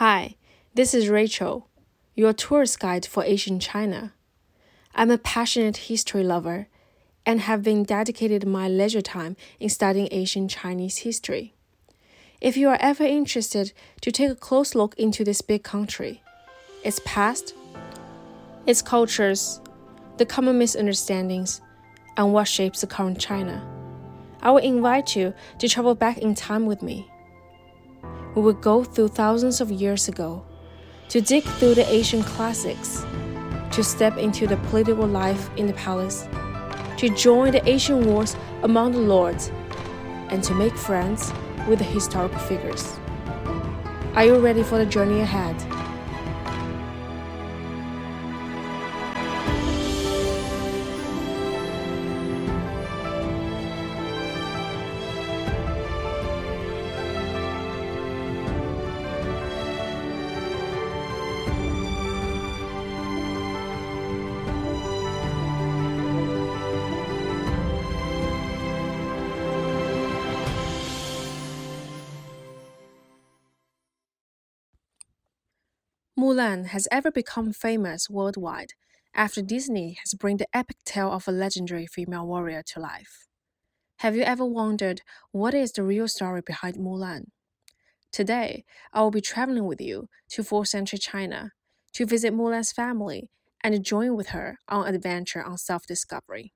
Hi, this is Rachel, your tourist guide for Asian China. I'm a passionate history lover and have been dedicated my leisure time in studying Asian Chinese history. If you are ever interested to take a close look into this big country, its past, its cultures, the common misunderstandings, and what shapes the current China, I will invite you to travel back in time with me we would go through thousands of years ago to dig through the Asian classics, to step into the political life in the palace, to join the Asian wars among the lords, and to make friends with the historical figures. Are you ready for the journey ahead? Mulan has ever become famous worldwide after Disney has brought the epic tale of a legendary female warrior to life. Have you ever wondered what is the real story behind Mulan? Today, I will be traveling with you to 4th century China to visit Mulan's family and join with her on an adventure on self discovery.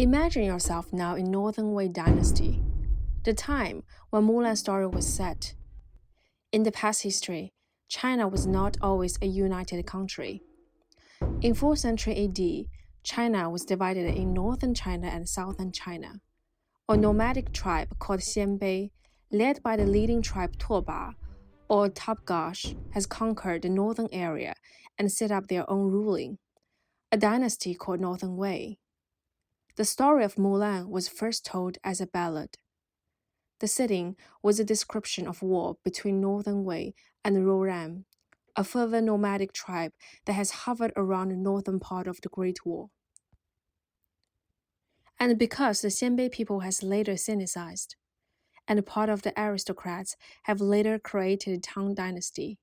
Imagine yourself now in Northern Wei Dynasty, the time when Mulan's story was set. In the past history, China was not always a united country. In 4th century AD, China was divided in northern China and southern China. A nomadic tribe called Xianbei, led by the leading tribe Tuoba or Tapgash, has conquered the northern area and set up their own ruling, a dynasty called Northern Wei. The story of Mulan was first told as a ballad. The setting was a description of war between Northern Wei and Rouran, a further nomadic tribe that has hovered around the northern part of the Great Wall. And because the Xianbei people has later Sinicized, and part of the aristocrats have later created the Tang Dynasty,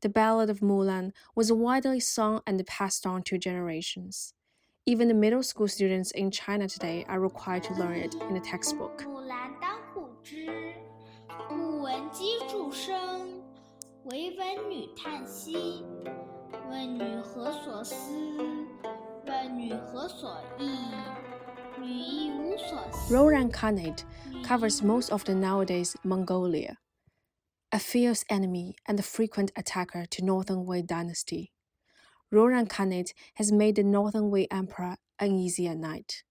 the Ballad of Mulan was widely sung and passed on to generations. Even the middle school students in China today are required to learn it in a textbook. 木兰当户织，故闻机杼声，惟闻女叹息。问女何所思？问女何所忆？女亦无所思。Rouran Khanate covers most of the nowadays Mongolia, a fierce enemy and a frequent attacker to Northern Wei dynasty. Rouran Khanate has made the Northern Wei Emperor uneasy at night.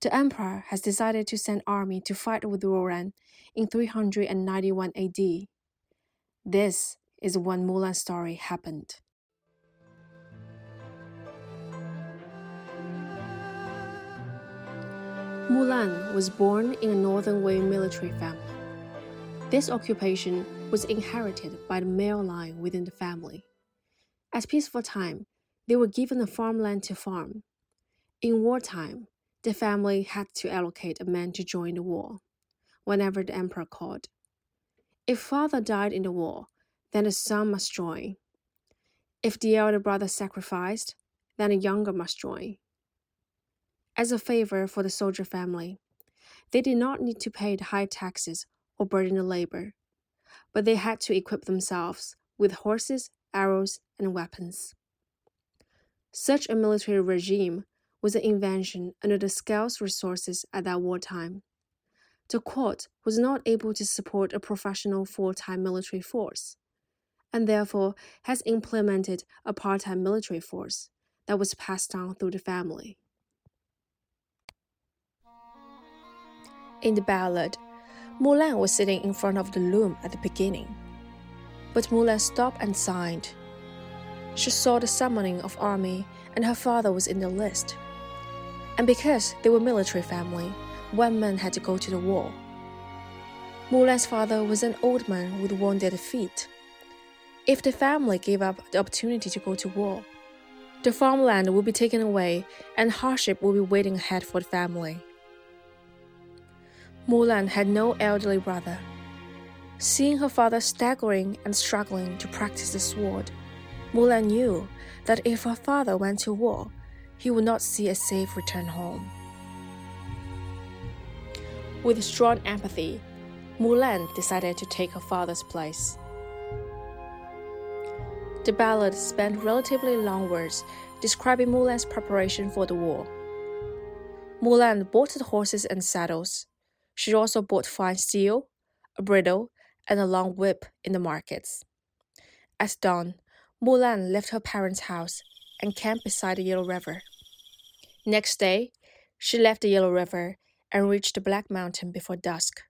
The emperor has decided to send army to fight with Rouran in 391 AD. This is when Mulan's story happened. Mulan was born in a Northern Wei military family. This occupation was inherited by the male line within the family. At peaceful time, they were given a farmland to farm. In wartime, the family had to allocate a man to join the war, whenever the emperor called. If father died in the war, then the son must join. If the elder brother sacrificed, then the younger must join. As a favor for the soldier family, they did not need to pay the high taxes or burden the labor, but they had to equip themselves with horses arrows, and weapons. Such a military regime was an invention under the scarce resources at that wartime. The court was not able to support a professional full time military force, and therefore has implemented a part time military force that was passed down through the family. In the ballad, Mulan was sitting in front of the loom at the beginning but Mulan stopped and signed. She saw the summoning of army, and her father was in the list. And because they were military family, one man had to go to the war. Mulan's father was an old man with wounded feet. If the family gave up the opportunity to go to war, The farmland would be taken away, and hardship would be waiting ahead for the family. Mulan had no elderly brother. Seeing her father staggering and struggling to practice the sword, Mulan knew that if her father went to war, he would not see a safe return home. With strong empathy, Mulan decided to take her father's place. The ballad spent relatively long words describing Mulan's preparation for the war. Mulan bought the horses and saddles. She also bought fine steel, a bridle, and a long whip in the markets. At dawn, Mulan left her parents' house and camped beside the Yellow River. Next day, she left the Yellow River and reached the Black Mountain before dusk.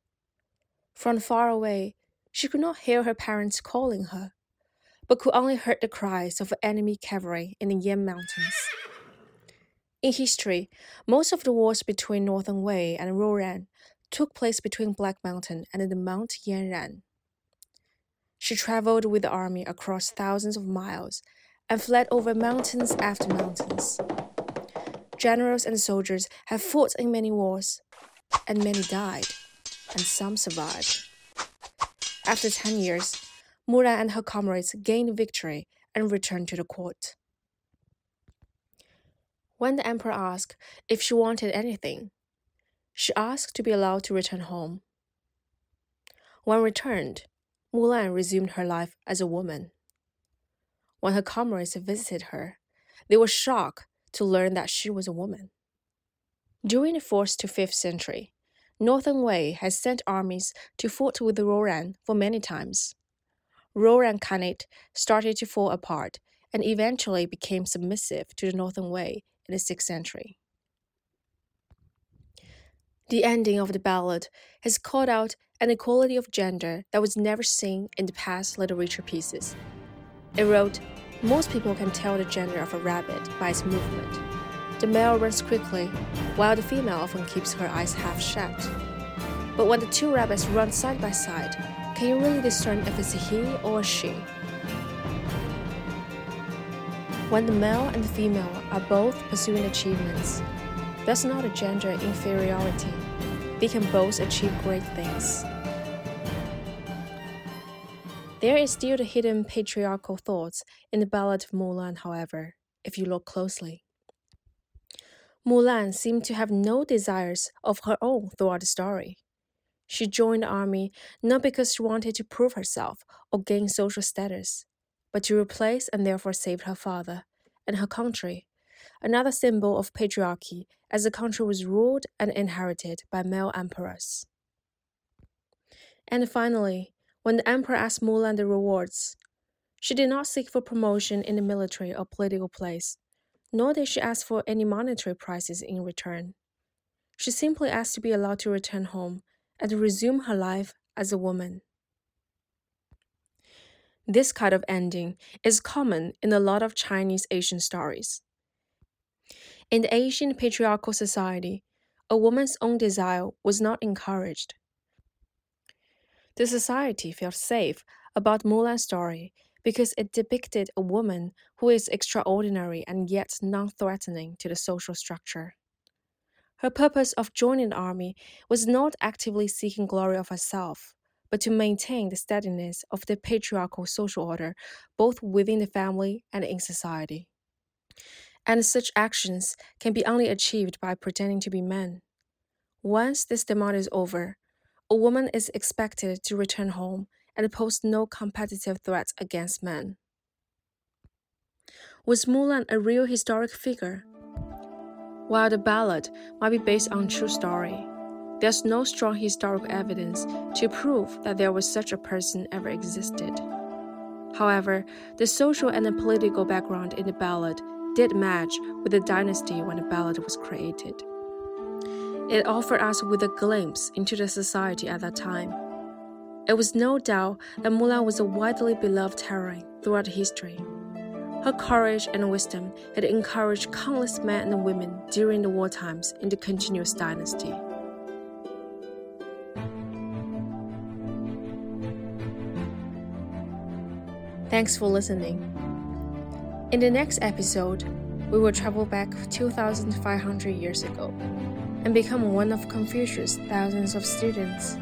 From far away, she could not hear her parents calling her, but could only hear the cries of enemy cavalry in the Yan Mountains. In history, most of the wars between Northern Wei and Rouran took place between Black Mountain and the Mount Yanran. She traveled with the army across thousands of miles and fled over mountains after mountains. Generals and soldiers have fought in many wars, and many died, and some survived. After 10 years, Mulan and her comrades gained victory and returned to the court. When the emperor asked if she wanted anything, she asked to be allowed to return home. When returned, Mulan resumed her life as a woman. When her comrades visited her, they were shocked to learn that she was a woman. During the 4th to 5th century, Northern Wei has sent armies to fight with the Rouran for many times. Rouran Khanate started to fall apart and eventually became submissive to the Northern Wei in the 6th century. The ending of the ballad has called out an equality of gender that was never seen in the past literature pieces. It wrote, Most people can tell the gender of a rabbit by its movement. The male runs quickly, while the female often keeps her eyes half shut. But when the two rabbits run side by side, can you really discern if it's a he or a she? When the male and the female are both pursuing achievements, that's not a gender inferiority. They can both achieve great things. There is still the hidden patriarchal thoughts in the Ballad of Mulan, however, if you look closely. Mulan seemed to have no desires of her own throughout the story. She joined the army not because she wanted to prove herself or gain social status, but to replace and therefore save her father and her country, another symbol of patriarchy as the country was ruled and inherited by male emperors. And finally, when the emperor asked Mulan the rewards, she did not seek for promotion in the military or political place, nor did she ask for any monetary prizes in return. She simply asked to be allowed to return home and resume her life as a woman. This kind of ending is common in a lot of Chinese Asian stories. In the Asian patriarchal society, a woman's own desire was not encouraged. The society felt safe about Mulan's story because it depicted a woman who is extraordinary and yet non threatening to the social structure. Her purpose of joining the army was not actively seeking glory of herself, but to maintain the steadiness of the patriarchal social order both within the family and in society and such actions can be only achieved by pretending to be men. Once this demand is over, a woman is expected to return home and pose no competitive threats against men. Was Mulan a real historic figure? While the ballad might be based on true story, there's no strong historical evidence to prove that there was such a person ever existed. However, the social and the political background in the ballad did match with the dynasty when the ballad was created. It offered us with a glimpse into the society at that time. It was no doubt that Mulan was a widely beloved heroine throughout history. Her courage and wisdom had encouraged countless men and women during the war times in the continuous dynasty. Thanks for listening. In the next episode, we will travel back 2,500 years ago and become one of Confucius' thousands of students,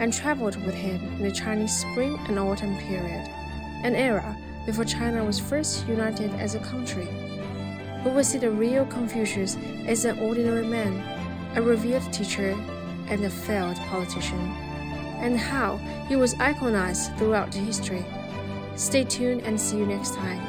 and traveled with him in the Chinese spring and autumn period, an era before China was first united as a country. We will see the real Confucius as an ordinary man, a revered teacher, and a failed politician, and how he was iconized throughout history. Stay tuned and see you next time.